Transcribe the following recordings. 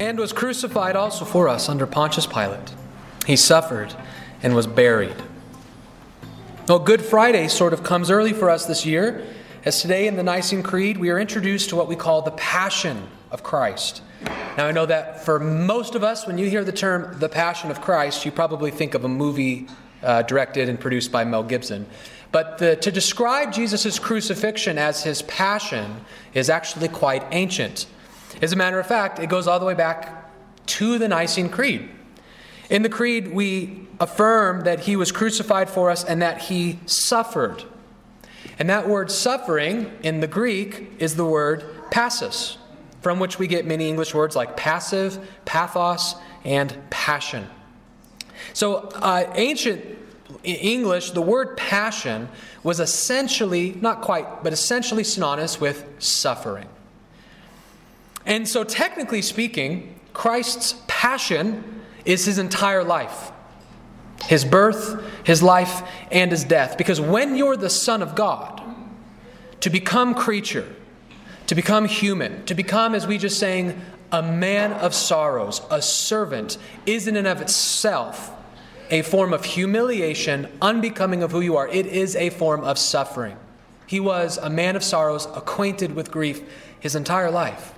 and was crucified also for us under Pontius Pilate. He suffered and was buried. Well, Good Friday sort of comes early for us this year, as today in the Nicene Creed we are introduced to what we call the Passion of Christ. Now, I know that for most of us, when you hear the term the Passion of Christ, you probably think of a movie uh, directed and produced by Mel Gibson. But the, to describe Jesus' crucifixion as his passion is actually quite ancient. As a matter of fact, it goes all the way back to the Nicene Creed. In the Creed, we affirm that he was crucified for us and that he suffered. And that word suffering in the Greek is the word passus, from which we get many English words like passive, pathos, and passion. So, uh, ancient English, the word passion was essentially, not quite, but essentially synonymous with suffering. And so, technically speaking, Christ's passion is his entire life his birth, his life, and his death. Because when you're the Son of God, to become creature, to become human, to become, as we just saying, a man of sorrows, a servant, is in and of itself a form of humiliation, unbecoming of who you are. It is a form of suffering. He was a man of sorrows, acquainted with grief his entire life.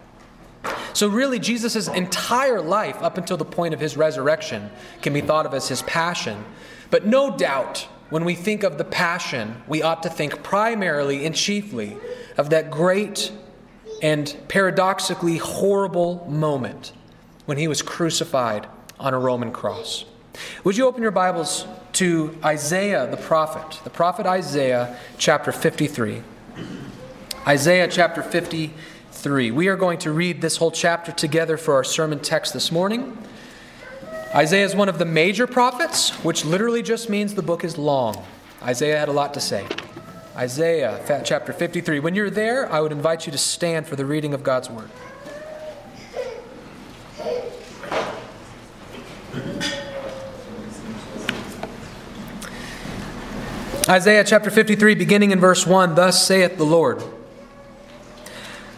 So, really, Jesus' entire life, up until the point of his resurrection, can be thought of as his passion. But no doubt, when we think of the passion, we ought to think primarily and chiefly of that great and paradoxically horrible moment when he was crucified on a Roman cross. Would you open your Bibles to Isaiah the prophet, the prophet Isaiah, chapter 53? Isaiah chapter 53. We are going to read this whole chapter together for our sermon text this morning. Isaiah is one of the major prophets, which literally just means the book is long. Isaiah had a lot to say. Isaiah chapter 53. When you're there, I would invite you to stand for the reading of God's word. Isaiah chapter 53, beginning in verse 1 Thus saith the Lord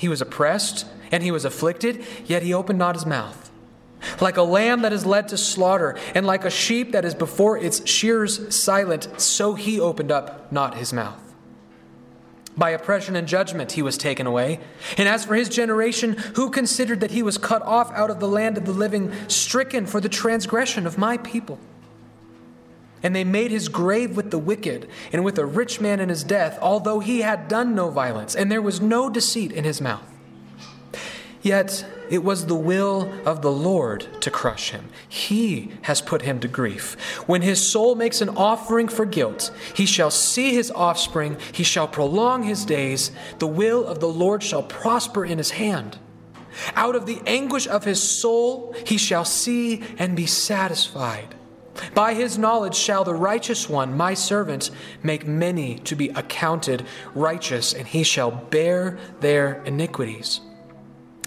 He was oppressed and he was afflicted, yet he opened not his mouth. Like a lamb that is led to slaughter, and like a sheep that is before its shears silent, so he opened up not his mouth. By oppression and judgment he was taken away. And as for his generation, who considered that he was cut off out of the land of the living, stricken for the transgression of my people? And they made his grave with the wicked and with a rich man in his death, although he had done no violence, and there was no deceit in his mouth. Yet it was the will of the Lord to crush him. He has put him to grief. When his soul makes an offering for guilt, he shall see his offspring, he shall prolong his days. The will of the Lord shall prosper in his hand. Out of the anguish of his soul, he shall see and be satisfied. By his knowledge shall the righteous one, my servant, make many to be accounted righteous, and he shall bear their iniquities.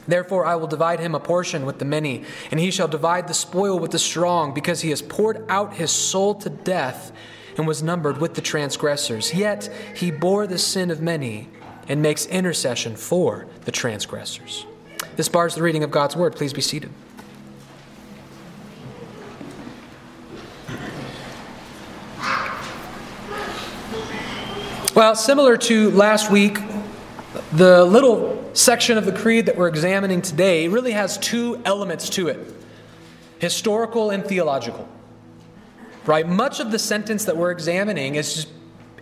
Therefore, I will divide him a portion with the many, and he shall divide the spoil with the strong, because he has poured out his soul to death and was numbered with the transgressors. Yet he bore the sin of many and makes intercession for the transgressors. This bars the reading of God's word. Please be seated. Well, similar to last week, the little section of the creed that we're examining today really has two elements to it. historical and theological. Right? Much of the sentence that we're examining is, just,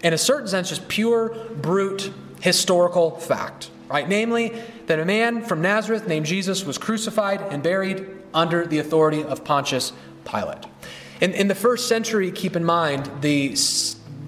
in a certain sense, just pure, brute historical fact. Right? Namely, that a man from Nazareth named Jesus was crucified and buried under the authority of Pontius Pilate. In, in the first century, keep in mind, the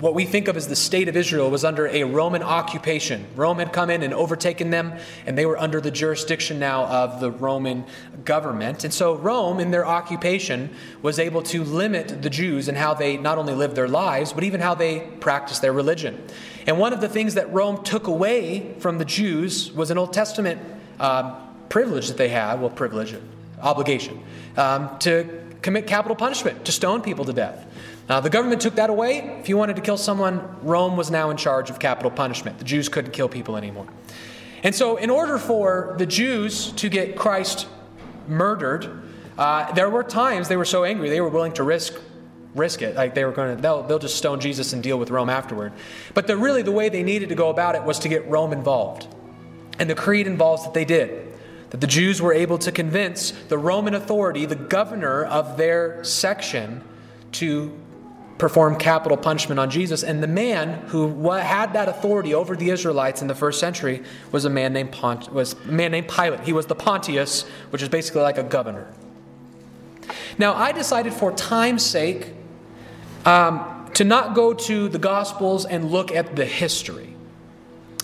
what we think of as the state of Israel was under a Roman occupation. Rome had come in and overtaken them, and they were under the jurisdiction now of the Roman government. And so Rome, in their occupation, was able to limit the Jews and how they not only lived their lives, but even how they practiced their religion. And one of the things that Rome took away from the Jews was an Old Testament uh, privilege that they had, well, privilege, obligation, um, to commit capital punishment, to stone people to death. Uh, the government took that away. If you wanted to kill someone, Rome was now in charge of capital punishment. The Jews couldn't kill people anymore. And so, in order for the Jews to get Christ murdered, uh, there were times they were so angry they were willing to risk risk it. Like they were going to, they'll, they'll just stone Jesus and deal with Rome afterward. But the, really, the way they needed to go about it was to get Rome involved. And the creed involves that they did. That the Jews were able to convince the Roman authority, the governor of their section, to perform capital punishment on Jesus. And the man who had that authority over the Israelites in the first century was a man named Pont- was a man named Pilate. He was the Pontius, which is basically like a governor. Now, I decided for time's sake um, to not go to the Gospels and look at the history.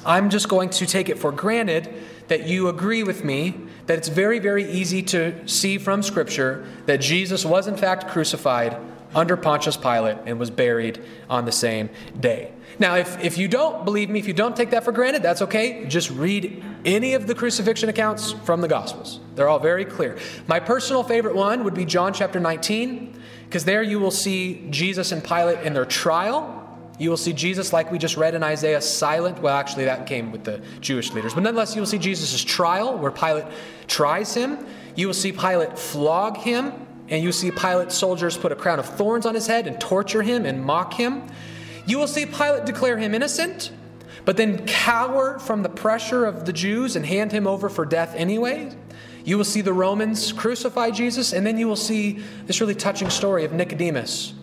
I'm just going to take it for granted that you agree with me that it's very, very easy to see from Scripture that Jesus was in fact crucified under Pontius Pilate and was buried on the same day. Now, if, if you don't believe me, if you don't take that for granted, that's okay. Just read any of the crucifixion accounts from the Gospels. They're all very clear. My personal favorite one would be John chapter 19, because there you will see Jesus and Pilate in their trial. You will see Jesus, like we just read in Isaiah, silent. Well, actually, that came with the Jewish leaders. But nonetheless, you will see Jesus' trial, where Pilate tries him. You will see Pilate flog him and you see Pilate's soldiers put a crown of thorns on his head and torture him and mock him. You will see Pilate declare him innocent, but then cower from the pressure of the Jews and hand him over for death anyway. You will see the Romans crucify Jesus, and then you will see this really touching story of Nicodemus,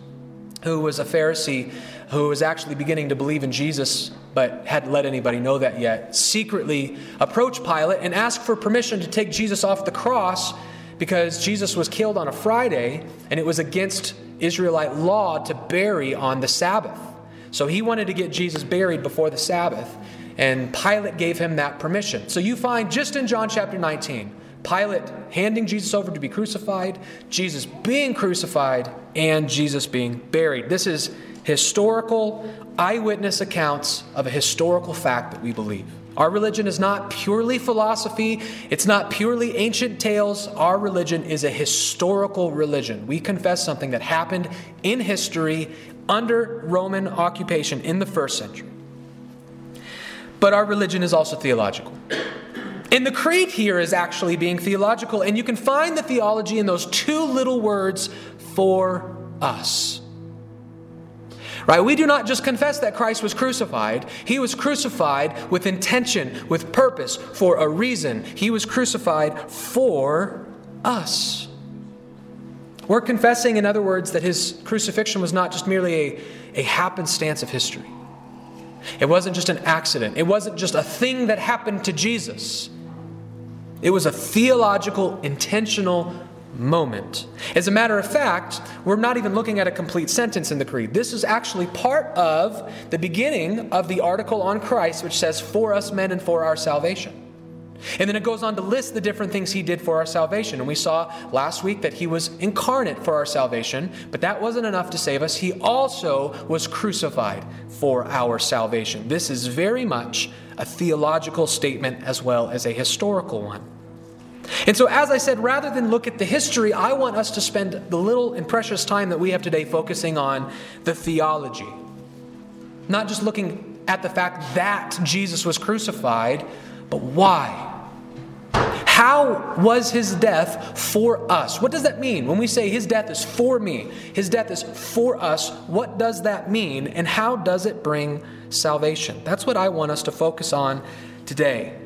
who was a Pharisee who was actually beginning to believe in Jesus but hadn't let anybody know that yet, secretly approach Pilate and ask for permission to take Jesus off the cross because Jesus was killed on a Friday and it was against Israelite law to bury on the Sabbath. So he wanted to get Jesus buried before the Sabbath, and Pilate gave him that permission. So you find just in John chapter 19, Pilate handing Jesus over to be crucified, Jesus being crucified, and Jesus being buried. This is historical eyewitness accounts of a historical fact that we believe. Our religion is not purely philosophy, it's not purely ancient tales. Our religion is a historical religion. We confess something that happened in history under Roman occupation in the first century. But our religion is also theological. And the creed here is actually being theological, and you can find the theology in those two little words for us. Right? We do not just confess that Christ was crucified. He was crucified with intention, with purpose, for a reason. He was crucified for us. We're confessing, in other words, that his crucifixion was not just merely a, a happenstance of history. It wasn't just an accident. It wasn't just a thing that happened to Jesus. It was a theological, intentional moment. As a matter of fact, we're not even looking at a complete sentence in the Creed. This is actually part of the beginning of the article on Christ, which says, For us men and for our salvation. And then it goes on to list the different things he did for our salvation. And we saw last week that he was incarnate for our salvation, but that wasn't enough to save us. He also was crucified for our salvation. This is very much a theological statement as well as a historical one. And so, as I said, rather than look at the history, I want us to spend the little and precious time that we have today focusing on the theology. Not just looking at the fact that Jesus was crucified, but why? How was his death for us? What does that mean? When we say his death is for me, his death is for us, what does that mean? And how does it bring salvation? That's what I want us to focus on today.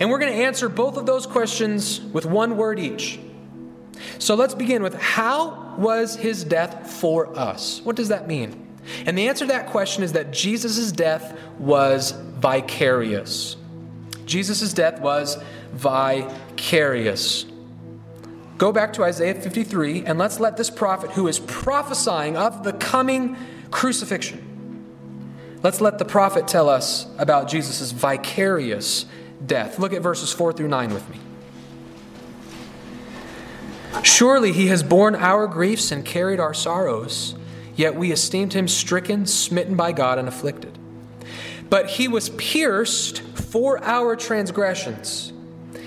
And we're going to answer both of those questions with one word each. So let's begin with how was his death for us? What does that mean? And the answer to that question is that Jesus' death was vicarious. Jesus' death was vicarious. Go back to Isaiah 53 and let's let this prophet who is prophesying of the coming crucifixion. Let's let the prophet tell us about Jesus' vicarious death. Look at verses 4 through 9 with me. Surely he has borne our griefs and carried our sorrows, yet we esteemed him stricken, smitten by God, and afflicted. But he was pierced for our transgressions,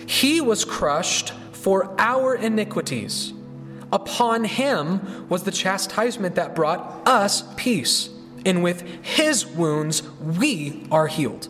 he was crushed for our iniquities. Upon him was the chastisement that brought us peace, and with his wounds we are healed.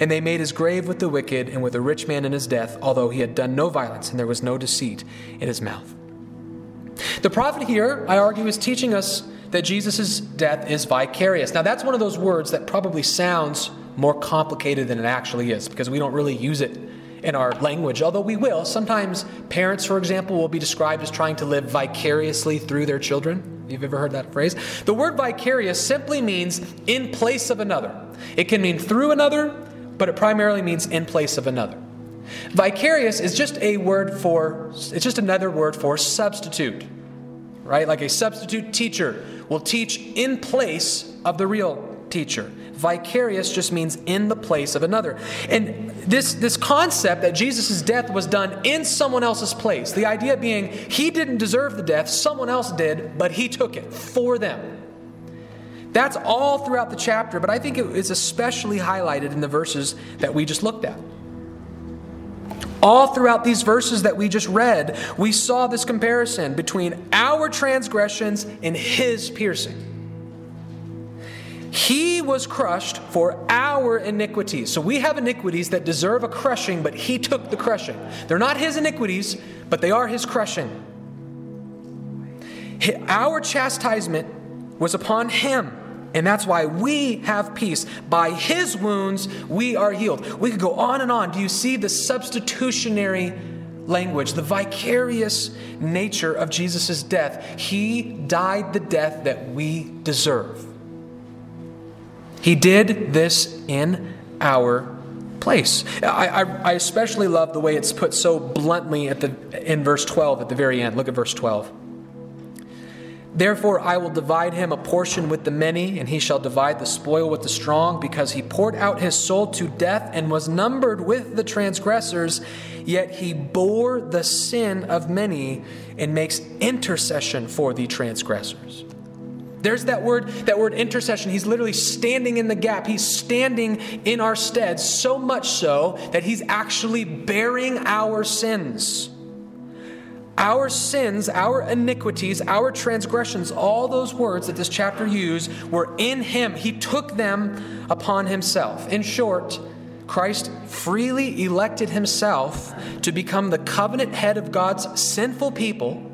And they made his grave with the wicked and with a rich man in his death, although he had done no violence and there was no deceit in his mouth. The prophet here, I argue, is teaching us that Jesus' death is vicarious. Now, that's one of those words that probably sounds more complicated than it actually is because we don't really use it in our language, although we will. Sometimes parents, for example, will be described as trying to live vicariously through their children. You've ever heard that phrase? The word vicarious simply means in place of another. It can mean through another, but it primarily means in place of another. Vicarious is just a word for, it's just another word for substitute, right? Like a substitute teacher will teach in place of the real teacher. Vicarious just means in the place of another. And this, this concept that Jesus' death was done in someone else's place, the idea being he didn't deserve the death, someone else did, but he took it for them. That's all throughout the chapter, but I think it is especially highlighted in the verses that we just looked at. All throughout these verses that we just read, we saw this comparison between our transgressions and his piercing. He was crushed for our iniquities. So we have iniquities that deserve a crushing, but He took the crushing. They're not His iniquities, but they are His crushing. Our chastisement was upon Him. And that's why we have peace. By his wounds, we are healed. We could go on and on. Do you see the substitutionary language, the vicarious nature of Jesus' death? He died the death that we deserve. He did this in our place. I, I, I, especially love the way it's put so bluntly at the, in verse 12 at the very end. Look at verse 12. Therefore, I will divide him a portion with the many, and he shall divide the spoil with the strong, because he poured out his soul to death and was numbered with the transgressors. Yet he bore the sin of many and makes intercession for the transgressors. There's that word, that word intercession. He's literally standing in the gap. He's standing in our stead, so much so that he's actually bearing our sins. Our sins, our iniquities, our transgressions, all those words that this chapter used were in him. He took them upon himself. In short, Christ freely elected himself to become the covenant head of God's sinful people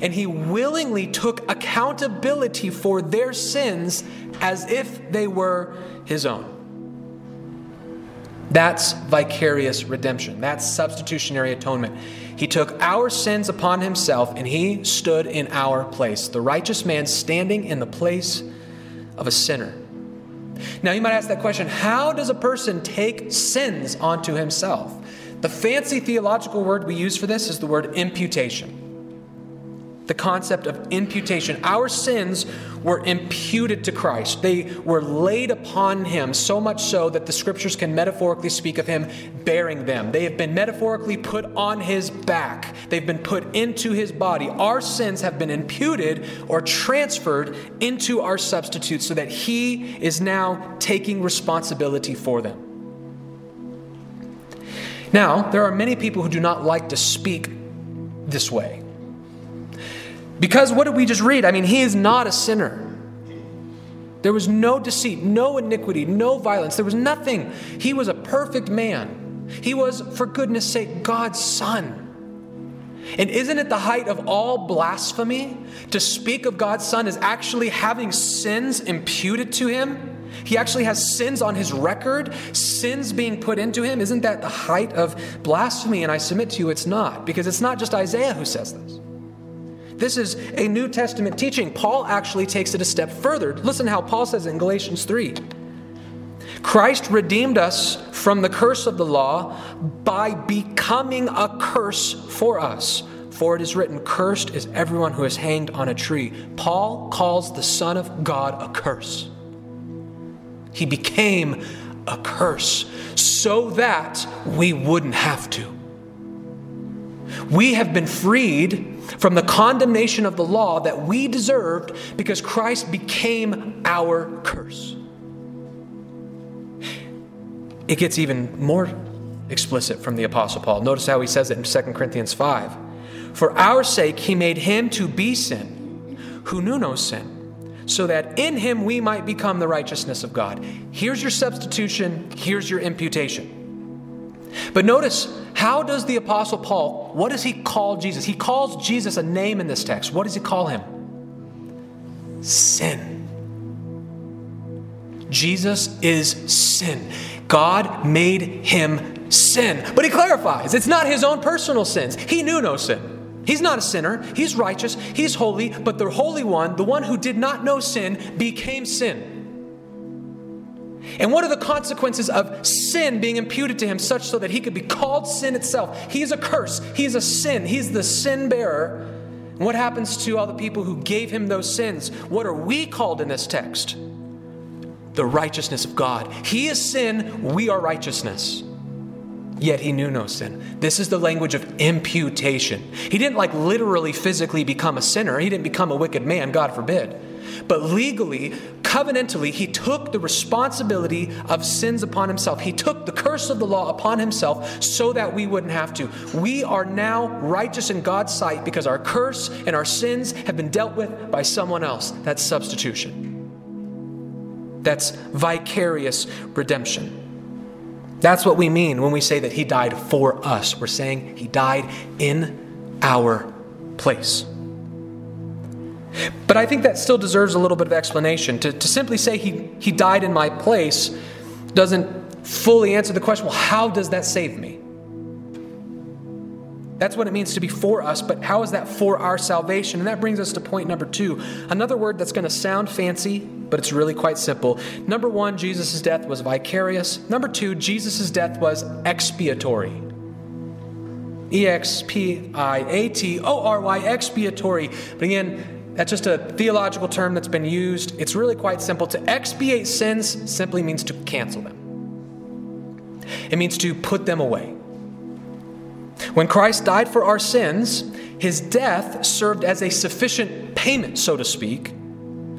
and he willingly took accountability for their sins as if they were his own. That's vicarious redemption. That's substitutionary atonement. He took our sins upon himself and he stood in our place, the righteous man standing in the place of a sinner. Now, you might ask that question how does a person take sins onto himself? The fancy theological word we use for this is the word imputation the concept of imputation. Our sins were imputed to Christ, they were laid upon him, so much so that the scriptures can metaphorically speak of him bearing them. They have been metaphorically put on his back, they've been put into his body. Our sins have been imputed or transferred into our substitute so that he is now taking responsibility for them. Now, there are many people who do not like to speak this way. Because what did we just read? I mean, he is not a sinner. There was no deceit, no iniquity, no violence. There was nothing. He was a perfect man. He was, for goodness sake, God's son. And isn't it the height of all blasphemy to speak of God's son as actually having sins imputed to him? He actually has sins on his record, sins being put into him. Isn't that the height of blasphemy? And I submit to you, it's not, because it's not just Isaiah who says this. This is a New Testament teaching. Paul actually takes it a step further. Listen how Paul says in Galatians 3 Christ redeemed us from the curse of the law by becoming a curse for us. For it is written, Cursed is everyone who is hanged on a tree. Paul calls the Son of God a curse. He became a curse so that we wouldn't have to. We have been freed from the condemnation of the law that we deserved because Christ became our curse. It gets even more explicit from the Apostle Paul. Notice how he says it in 2 Corinthians 5. For our sake, he made him to be sin who knew no sin so that in him we might become the righteousness of God. Here's your substitution, here's your imputation. But notice, how does the Apostle Paul, what does he call Jesus? He calls Jesus a name in this text. What does he call him? Sin. Jesus is sin. God made him sin. But he clarifies it's not his own personal sins. He knew no sin. He's not a sinner. He's righteous. He's holy. But the Holy One, the one who did not know sin, became sin. And what are the consequences of sin being imputed to him such so that he could be called sin itself? He's a curse. He's a sin. He's the sin bearer. And what happens to all the people who gave him those sins? What are we called in this text? The righteousness of God. He is sin. We are righteousness yet he knew no sin. This is the language of imputation. He didn't like literally physically become a sinner, he didn't become a wicked man, God forbid. But legally, covenantally, he took the responsibility of sins upon himself. He took the curse of the law upon himself so that we wouldn't have to. We are now righteous in God's sight because our curse and our sins have been dealt with by someone else. That's substitution. That's vicarious redemption. That's what we mean when we say that He died for us. We're saying He died in our place. But I think that still deserves a little bit of explanation. To, to simply say he, he died in my place doesn't fully answer the question well, how does that save me? That's what it means to be for us, but how is that for our salvation? And that brings us to point number two. Another word that's going to sound fancy, but it's really quite simple. Number one, Jesus' death was vicarious. Number two, Jesus' death was expiatory. E X P I A T O R Y, expiatory. But again, that's just a theological term that's been used. It's really quite simple. To expiate sins simply means to cancel them, it means to put them away. When Christ died for our sins, his death served as a sufficient payment, so to speak,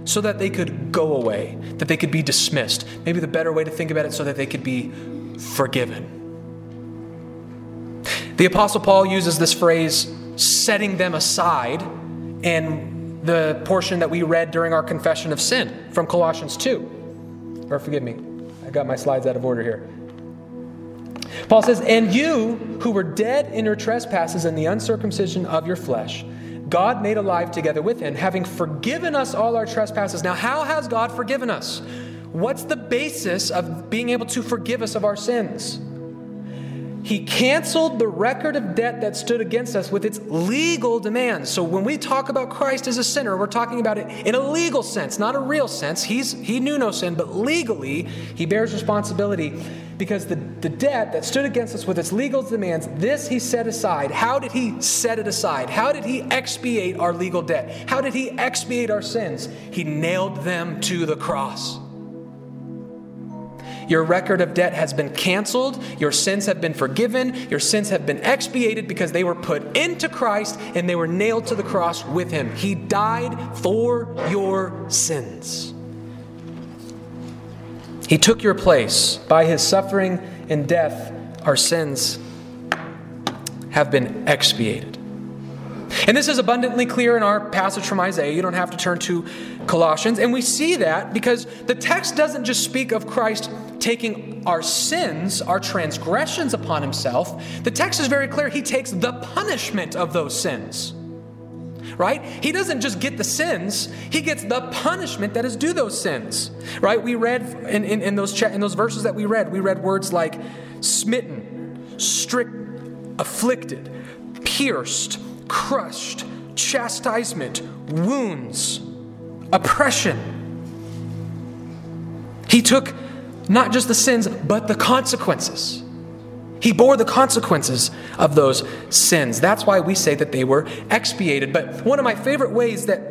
so that they could go away, that they could be dismissed. Maybe the better way to think about it, so that they could be forgiven. The Apostle Paul uses this phrase, setting them aside, in the portion that we read during our confession of sin from Colossians 2. Or forgive me, I got my slides out of order here. Paul says, And you who were dead in your trespasses and the uncircumcision of your flesh, God made alive together with him, having forgiven us all our trespasses. Now, how has God forgiven us? What's the basis of being able to forgive us of our sins? He canceled the record of debt that stood against us with its legal demands. So when we talk about Christ as a sinner, we're talking about it in a legal sense, not a real sense. He's, he knew no sin, but legally, he bears responsibility because the, the debt that stood against us with its legal demands, this he set aside. How did he set it aside? How did he expiate our legal debt? How did he expiate our sins? He nailed them to the cross. Your record of debt has been canceled. Your sins have been forgiven. Your sins have been expiated because they were put into Christ and they were nailed to the cross with him. He died for your sins. He took your place. By his suffering and death, our sins have been expiated. And this is abundantly clear in our passage from Isaiah. You don't have to turn to Colossians. And we see that because the text doesn't just speak of Christ taking our sins, our transgressions upon himself. The text is very clear. He takes the punishment of those sins. Right? He doesn't just get the sins, he gets the punishment that is due those sins. Right? We read in, in, in those, in those verses that we read, we read words like smitten, strict, afflicted, pierced, crushed, chastisement, wounds, oppression. He took not just the sins, but the consequences. He bore the consequences of those sins. That's why we say that they were expiated. But one of my favorite ways that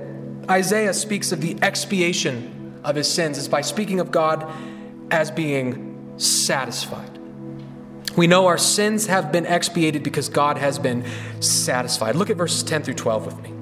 Isaiah speaks of the expiation of his sins is by speaking of God as being satisfied. We know our sins have been expiated because God has been satisfied. Look at verses 10 through 12 with me.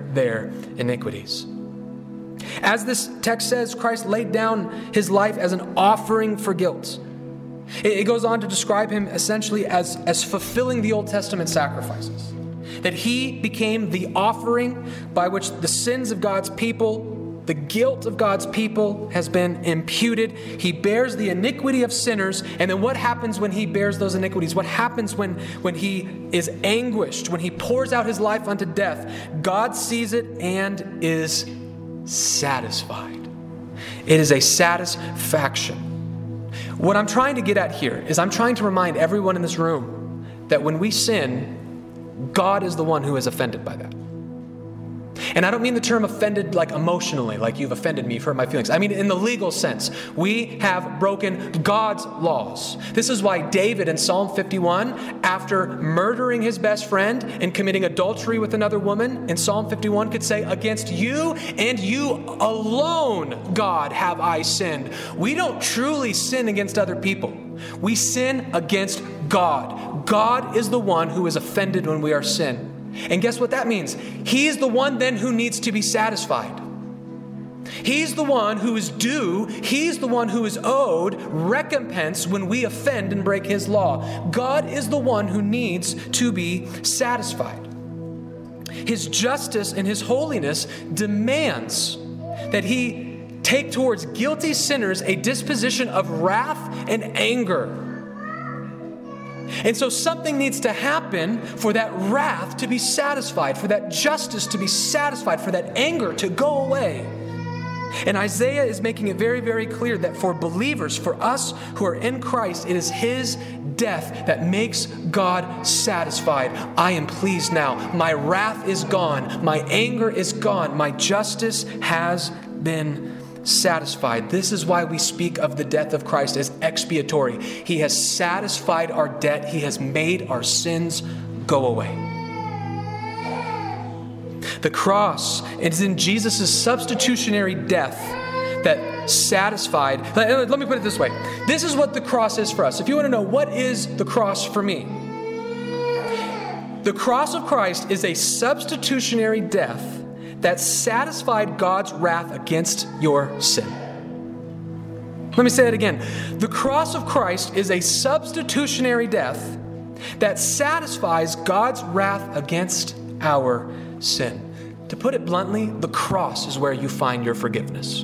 their iniquities. As this text says, Christ laid down his life as an offering for guilt. It goes on to describe him essentially as, as fulfilling the Old Testament sacrifices. That he became the offering by which the sins of God's people, the guilt of God's people has been imputed. He bears the iniquity of sinners. And then what happens when he bears those iniquities? What happens when, when he is anguished, when he pours out his life unto death? God sees it and is satisfied. It is a satisfaction. What I'm trying to get at here is I'm trying to remind everyone in this room that when we sin, God is the one who is offended by that. And I don't mean the term offended like emotionally, like you've offended me, you've hurt my feelings. I mean in the legal sense. We have broken God's laws. This is why David in Psalm 51, after murdering his best friend and committing adultery with another woman, in Psalm 51 could say, Against you and you alone, God, have I sinned. We don't truly sin against other people. We sin against God. God is the one who is offended when we are sin. And guess what that means? He's the one then who needs to be satisfied. He's the one who is due, he's the one who is owed recompense when we offend and break his law. God is the one who needs to be satisfied. His justice and his holiness demands that he take towards guilty sinners a disposition of wrath and anger and so something needs to happen for that wrath to be satisfied, for that justice to be satisfied, for that anger to go away. And Isaiah is making it very, very clear that for believers, for us who are in Christ, it is His death that makes God satisfied. I am pleased now. My wrath is gone. My anger is gone. My justice has been satisfied. This is why we speak of the death of Christ as expiatory. He has satisfied our debt, He has made our sins go away. The cross is in Jesus' substitutionary death that satisfied. Let, let me put it this way this is what the cross is for us. If you want to know what is the cross for me, the cross of Christ is a substitutionary death that satisfied God's wrath against your sin. Let me say it again. The cross of Christ is a substitutionary death that satisfies God's wrath against our sin. To put it bluntly, the cross is where you find your forgiveness.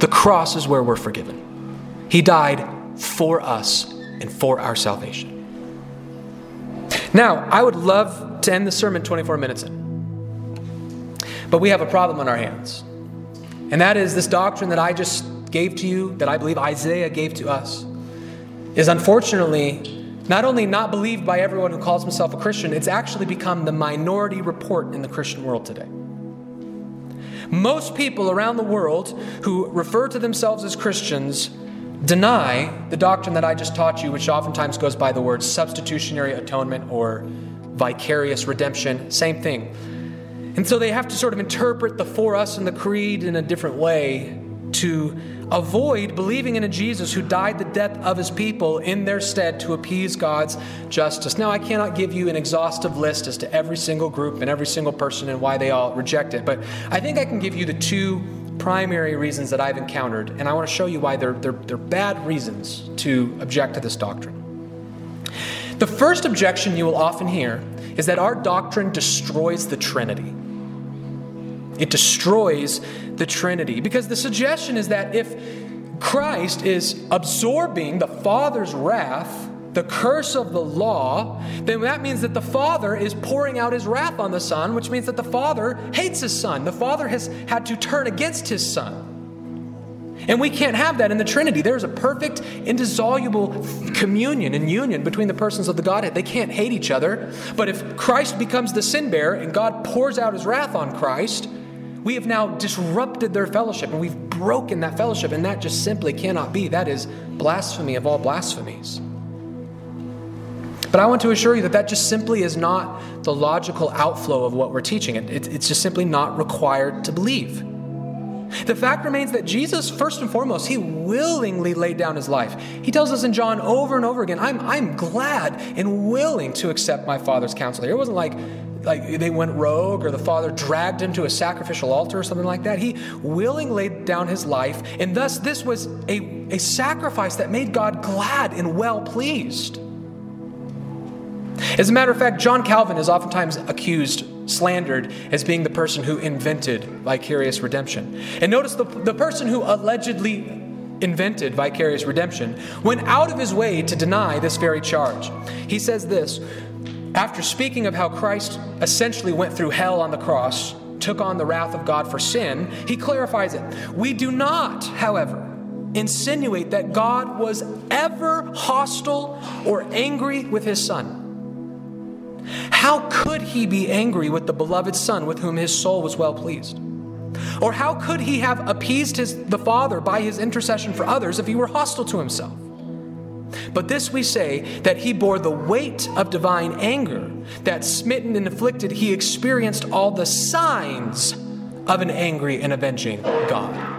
The cross is where we're forgiven. He died for us and for our salvation. Now, I would love to end the sermon 24 minutes in. But we have a problem on our hands. And that is this doctrine that I just gave to you, that I believe Isaiah gave to us, is unfortunately not only not believed by everyone who calls himself a Christian, it's actually become the minority report in the Christian world today. Most people around the world who refer to themselves as Christians deny the doctrine that I just taught you, which oftentimes goes by the word substitutionary atonement or vicarious redemption, same thing. And so they have to sort of interpret the for us and the creed in a different way to avoid believing in a Jesus who died the death of his people in their stead to appease God's justice. Now, I cannot give you an exhaustive list as to every single group and every single person and why they all reject it, but I think I can give you the two primary reasons that I've encountered, and I want to show you why they're, they're, they're bad reasons to object to this doctrine. The first objection you will often hear is that our doctrine destroys the Trinity. It destroys the Trinity. Because the suggestion is that if Christ is absorbing the Father's wrath, the curse of the law, then that means that the Father is pouring out his wrath on the Son, which means that the Father hates his Son. The Father has had to turn against his Son. And we can't have that in the Trinity. There's a perfect, indissoluble communion and union between the persons of the Godhead. They can't hate each other. But if Christ becomes the sin bearer and God pours out his wrath on Christ, we have now disrupted their fellowship and we've broken that fellowship, and that just simply cannot be. That is blasphemy of all blasphemies. But I want to assure you that that just simply is not the logical outflow of what we're teaching. It, it, it's just simply not required to believe. The fact remains that Jesus, first and foremost, he willingly laid down his life. He tells us in John over and over again, I'm, I'm glad and willing to accept my Father's counsel. It wasn't like, like they went rogue or the Father dragged him to a sacrificial altar or something like that. He willingly laid down his life, and thus this was a, a sacrifice that made God glad and well pleased. As a matter of fact, John Calvin is oftentimes accused, slandered, as being the person who invented vicarious redemption. And notice the, the person who allegedly invented vicarious redemption went out of his way to deny this very charge. He says this after speaking of how Christ essentially went through hell on the cross, took on the wrath of God for sin, he clarifies it. We do not, however, insinuate that God was ever hostile or angry with his Son. How could he be angry with the beloved Son with whom his soul was well pleased? Or how could he have appeased his, the Father by his intercession for others if he were hostile to himself? But this we say that he bore the weight of divine anger, that smitten and afflicted, he experienced all the signs of an angry and avenging God.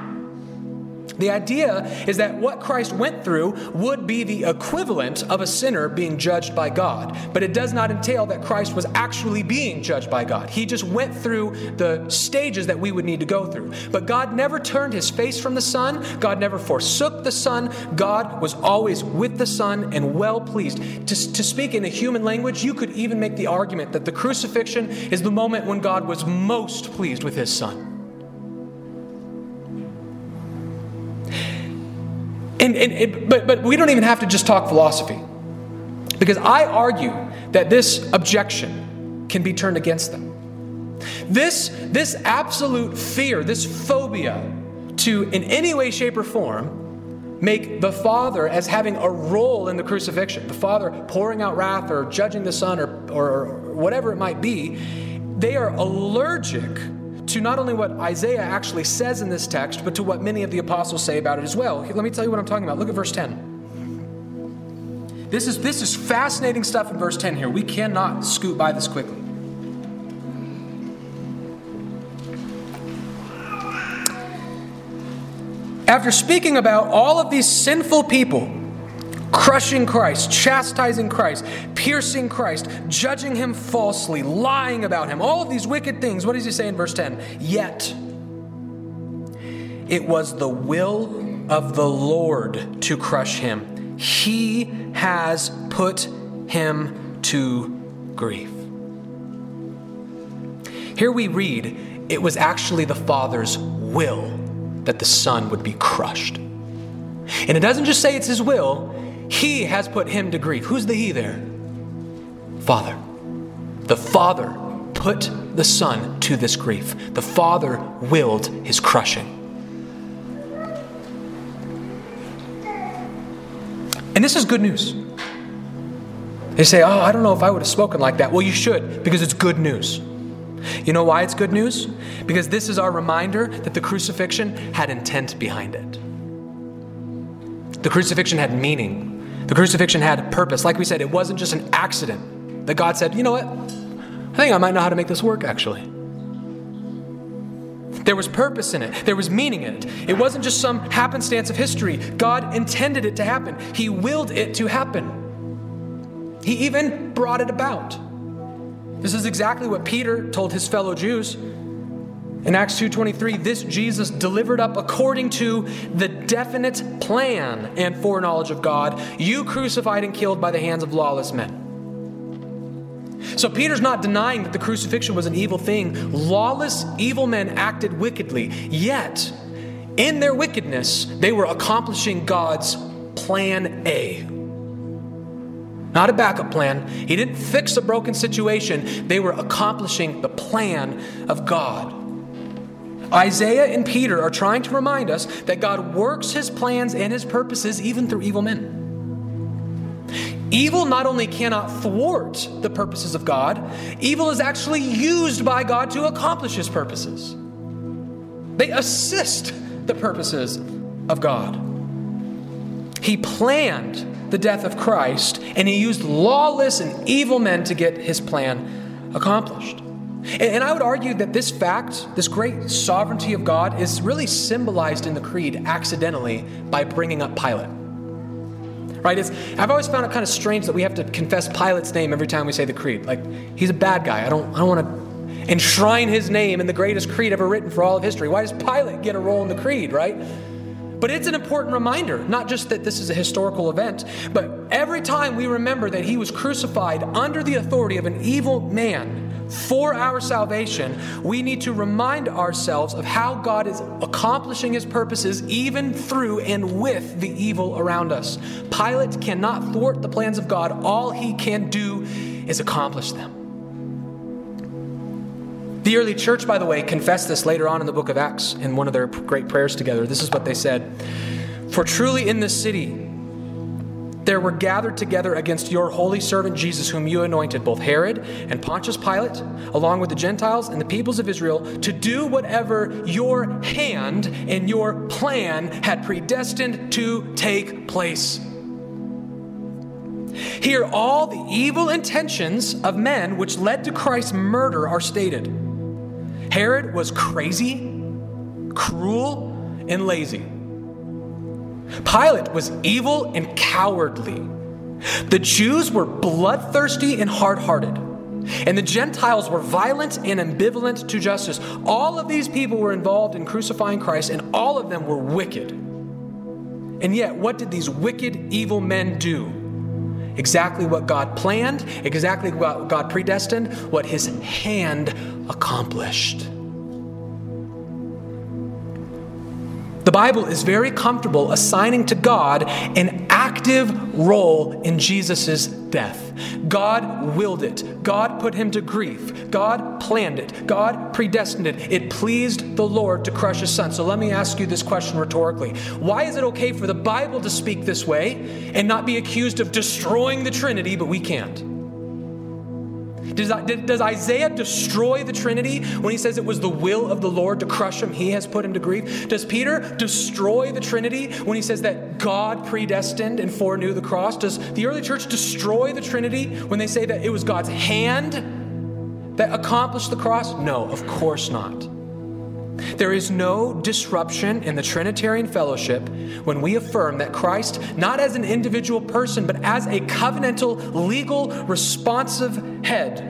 The idea is that what Christ went through would be the equivalent of a sinner being judged by God. But it does not entail that Christ was actually being judged by God. He just went through the stages that we would need to go through. But God never turned his face from the Son, God never forsook the Son. God was always with the Son and well pleased. To, to speak in a human language, you could even make the argument that the crucifixion is the moment when God was most pleased with his Son. And, and but, but we don't even have to just talk philosophy. Because I argue that this objection can be turned against them. This, this absolute fear, this phobia to, in any way, shape, or form, make the Father as having a role in the crucifixion, the Father pouring out wrath or judging the Son or, or whatever it might be, they are allergic to not only what Isaiah actually says in this text, but to what many of the apostles say about it as well. Let me tell you what I'm talking about. Look at verse 10. This is, this is fascinating stuff in verse 10 here. We cannot scoot by this quickly. After speaking about all of these sinful people, crushing Christ, chastising Christ, piercing Christ, judging him falsely, lying about him, all of these wicked things. What does he say in verse 10? Yet it was the will of the Lord to crush him. He has put him to grief. Here we read, it was actually the Father's will that the Son would be crushed. And it doesn't just say it's his will, he has put him to grief. Who's the he there? Father. The Father put the Son to this grief. The Father willed his crushing. And this is good news. They say, Oh, I don't know if I would have spoken like that. Well, you should, because it's good news. You know why it's good news? Because this is our reminder that the crucifixion had intent behind it. The crucifixion had meaning. The crucifixion had purpose. Like we said, it wasn't just an accident that God said, you know what? I think I might know how to make this work actually. There was purpose in it. There was meaning in it. It wasn't just some happenstance of history. God intended it to happen. He willed it to happen. He even brought it about. This is exactly what Peter told his fellow Jews in Acts 2:23, this Jesus delivered up according to the definite plan and foreknowledge of God, you crucified and killed by the hands of lawless men. So Peter's not denying that the crucifixion was an evil thing. Lawless, evil men acted wickedly. Yet, in their wickedness, they were accomplishing God's plan A. Not a backup plan. He didn't fix a broken situation. They were accomplishing the plan of God. Isaiah and Peter are trying to remind us that God works his plans and his purposes even through evil men. Evil not only cannot thwart the purposes of God, evil is actually used by God to accomplish his purposes. They assist the purposes of God. He planned the death of Christ, and he used lawless and evil men to get his plan accomplished. And I would argue that this fact, this great sovereignty of God, is really symbolized in the creed accidentally by bringing up Pilate. Right? It's, I've always found it kind of strange that we have to confess Pilate's name every time we say the creed. Like, he's a bad guy. I don't, I don't want to enshrine his name in the greatest creed ever written for all of history. Why does Pilate get a role in the creed, right? But it's an important reminder, not just that this is a historical event, but every time we remember that he was crucified under the authority of an evil man for our salvation, we need to remind ourselves of how God is accomplishing his purposes even through and with the evil around us. Pilate cannot thwart the plans of God, all he can do is accomplish them. The early church, by the way, confessed this later on in the book of Acts in one of their great prayers together. This is what they said For truly in this city, there were gathered together against your holy servant Jesus, whom you anointed, both Herod and Pontius Pilate, along with the Gentiles and the peoples of Israel, to do whatever your hand and your plan had predestined to take place. Here, all the evil intentions of men which led to Christ's murder are stated. Herod was crazy, cruel, and lazy. Pilate was evil and cowardly. The Jews were bloodthirsty and hard hearted. And the Gentiles were violent and ambivalent to justice. All of these people were involved in crucifying Christ, and all of them were wicked. And yet, what did these wicked, evil men do? Exactly what God planned, exactly what God predestined, what his hand accomplished. The Bible is very comfortable assigning to God an active role in Jesus' death. God willed it. God put him to grief. God planned it. God predestined it. It pleased the Lord to crush his son. So let me ask you this question rhetorically Why is it okay for the Bible to speak this way and not be accused of destroying the Trinity, but we can't? Does, does Isaiah destroy the Trinity when he says it was the will of the Lord to crush him? He has put him to grief. Does Peter destroy the Trinity when he says that God predestined and foreknew the cross? Does the early church destroy the Trinity when they say that it was God's hand that accomplished the cross? No, of course not. There is no disruption in the Trinitarian fellowship when we affirm that Christ, not as an individual person, but as a covenantal, legal, responsive head,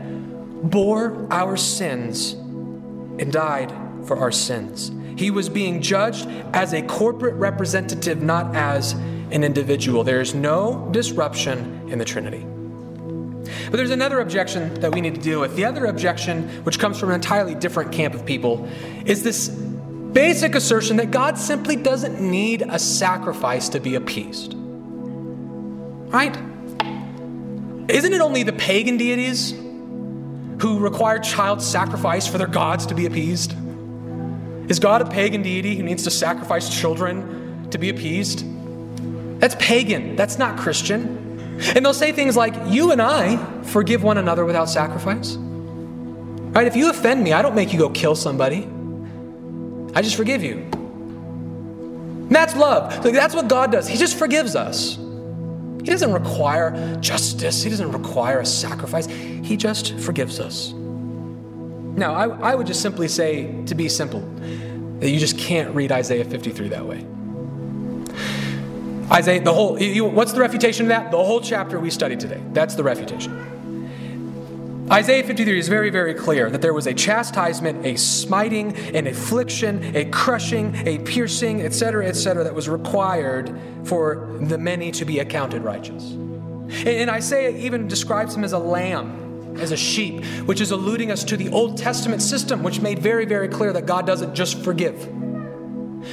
bore our sins and died for our sins. He was being judged as a corporate representative, not as an individual. There is no disruption in the Trinity. But there's another objection that we need to deal with. The other objection, which comes from an entirely different camp of people, is this basic assertion that God simply doesn't need a sacrifice to be appeased. Right? Isn't it only the pagan deities who require child sacrifice for their gods to be appeased? Is God a pagan deity who needs to sacrifice children to be appeased? That's pagan. That's not Christian. And they'll say things like, You and I forgive one another without sacrifice. Right? If you offend me, I don't make you go kill somebody, I just forgive you. And that's love. Like, that's what God does. He just forgives us. He doesn't require justice, He doesn't require a sacrifice. He just forgives us. Now, I, I would just simply say, to be simple, that you just can't read Isaiah 53 that way. Isaiah, the whole, you, what's the refutation of that? The whole chapter we studied today. That's the refutation. Isaiah 53 is very, very clear that there was a chastisement, a smiting, an affliction, a crushing, a piercing, etc., etc., that was required for the many to be accounted righteous. And Isaiah even describes him as a lamb, as a sheep, which is alluding us to the Old Testament system, which made very, very clear that God doesn't just forgive.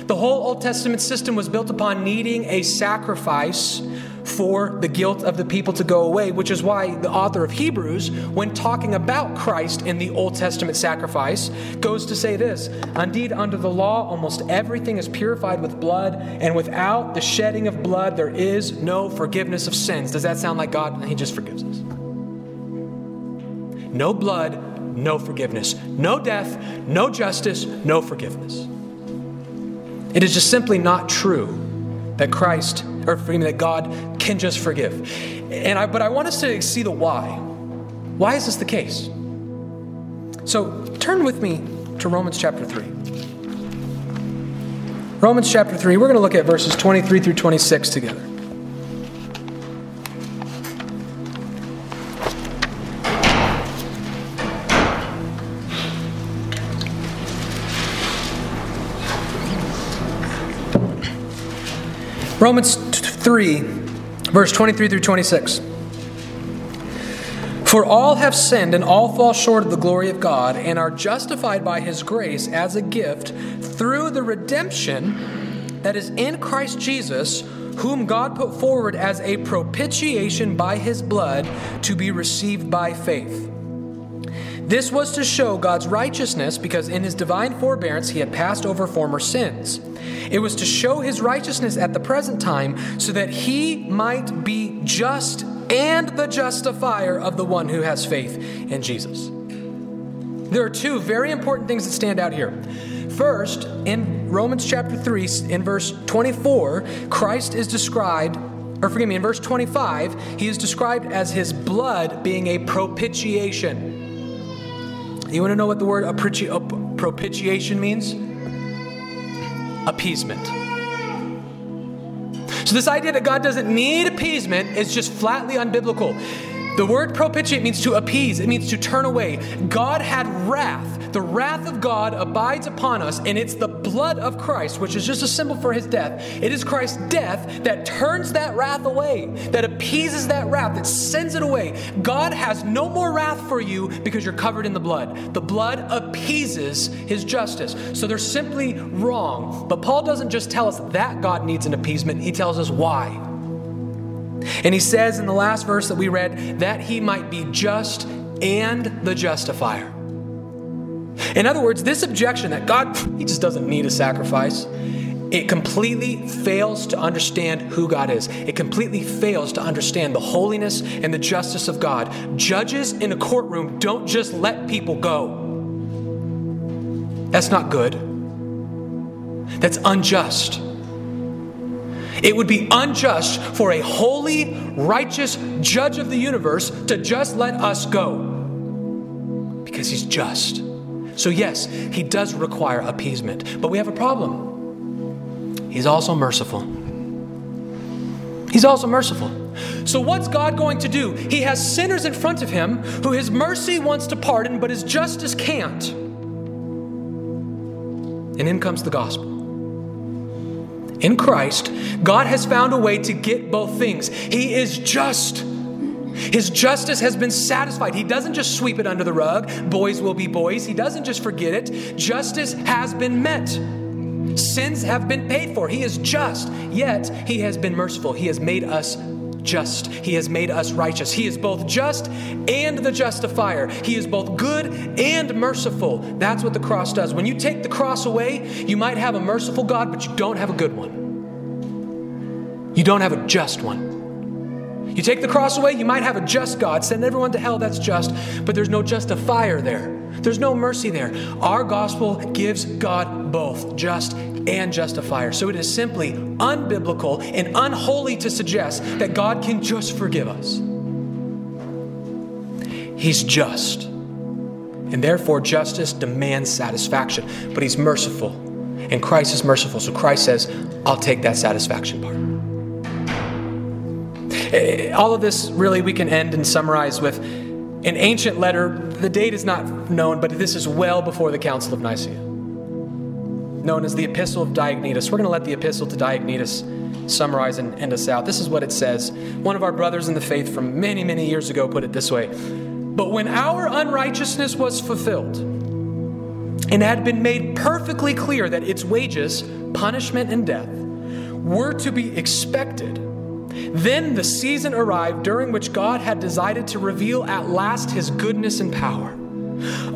The whole Old Testament system was built upon needing a sacrifice for the guilt of the people to go away, which is why the author of Hebrews, when talking about Christ in the Old Testament sacrifice, goes to say this Indeed, under the law, almost everything is purified with blood, and without the shedding of blood, there is no forgiveness of sins. Does that sound like God? He just forgives us. No blood, no forgiveness. No death, no justice, no forgiveness. It is just simply not true that Christ, or forgive me, that God can just forgive. And I, but I want us to see the why. Why is this the case? So turn with me to Romans chapter 3. Romans chapter 3, we're going to look at verses 23 through 26 together. Romans 3, verse 23 through 26. For all have sinned and all fall short of the glory of God and are justified by his grace as a gift through the redemption that is in Christ Jesus, whom God put forward as a propitiation by his blood to be received by faith. This was to show God's righteousness because in his divine forbearance he had passed over former sins. It was to show his righteousness at the present time so that he might be just and the justifier of the one who has faith in Jesus. There are two very important things that stand out here. First, in Romans chapter 3, in verse 24, Christ is described, or forgive me, in verse 25, he is described as his blood being a propitiation. You want to know what the word propitiation means? Appeasement. So, this idea that God doesn't need appeasement is just flatly unbiblical. The word propitiate means to appease, it means to turn away. God had wrath. The wrath of God abides upon us, and it's the blood of Christ, which is just a symbol for his death. It is Christ's death that turns that wrath away, that appeases that wrath, that sends it away. God has no more wrath for you because you're covered in the blood. The blood appeases his justice. So they're simply wrong. But Paul doesn't just tell us that God needs an appeasement, he tells us why. And he says in the last verse that we read, that he might be just and the justifier. In other words, this objection that God, he just doesn't need a sacrifice, it completely fails to understand who God is. It completely fails to understand the holiness and the justice of God. Judges in a courtroom don't just let people go. That's not good. That's unjust. It would be unjust for a holy, righteous judge of the universe to just let us go because he's just. So, yes, he does require appeasement, but we have a problem. He's also merciful. He's also merciful. So, what's God going to do? He has sinners in front of him who his mercy wants to pardon, but his justice can't. And in comes the gospel. In Christ, God has found a way to get both things. He is just. His justice has been satisfied. He doesn't just sweep it under the rug. Boys will be boys. He doesn't just forget it. Justice has been met. Sins have been paid for. He is just, yet He has been merciful. He has made us just. He has made us righteous. He is both just and the justifier. He is both good and merciful. That's what the cross does. When you take the cross away, you might have a merciful God, but you don't have a good one. You don't have a just one. You take the cross away, you might have a just God, send everyone to hell, that's just, but there's no justifier there. There's no mercy there. Our gospel gives God both just and justifier. So it is simply unbiblical and unholy to suggest that God can just forgive us. He's just. And therefore, justice demands satisfaction. But He's merciful. And Christ is merciful. So Christ says, I'll take that satisfaction part. Eh, all of this really we can end and summarize with an ancient letter. The date is not known, but this is well before the Council of Nicaea, known as the Epistle of Diognetus. We're going to let the Epistle to Diognetus summarize and end us out. This is what it says. One of our brothers in the faith from many, many years ago put it this way But when our unrighteousness was fulfilled, and had been made perfectly clear that its wages, punishment and death, were to be expected then the season arrived during which God had decided to reveal at last his goodness and power.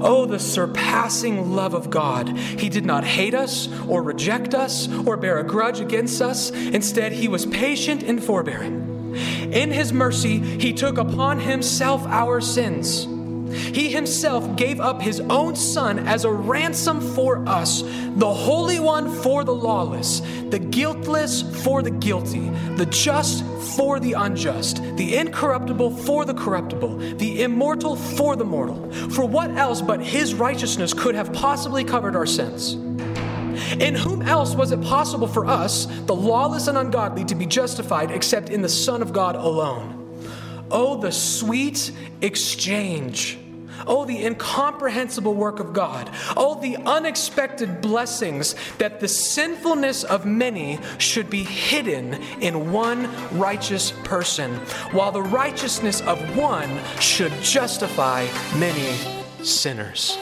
Oh, the surpassing love of God. He did not hate us or reject us or bear a grudge against us. Instead, he was patient and forbearing. In his mercy, he took upon himself our sins he himself gave up his own son as a ransom for us, the Holy One for the lawless, the guiltless for the guilty, the just for the unjust, the incorruptible for the corruptible, the immortal for the mortal. For what else but his righteousness could have possibly covered our sins? In whom else was it possible for us, the lawless and ungodly, to be justified except in the Son of God alone? Oh, the sweet exchange. Oh, the incomprehensible work of God. Oh, the unexpected blessings that the sinfulness of many should be hidden in one righteous person, while the righteousness of one should justify many sinners.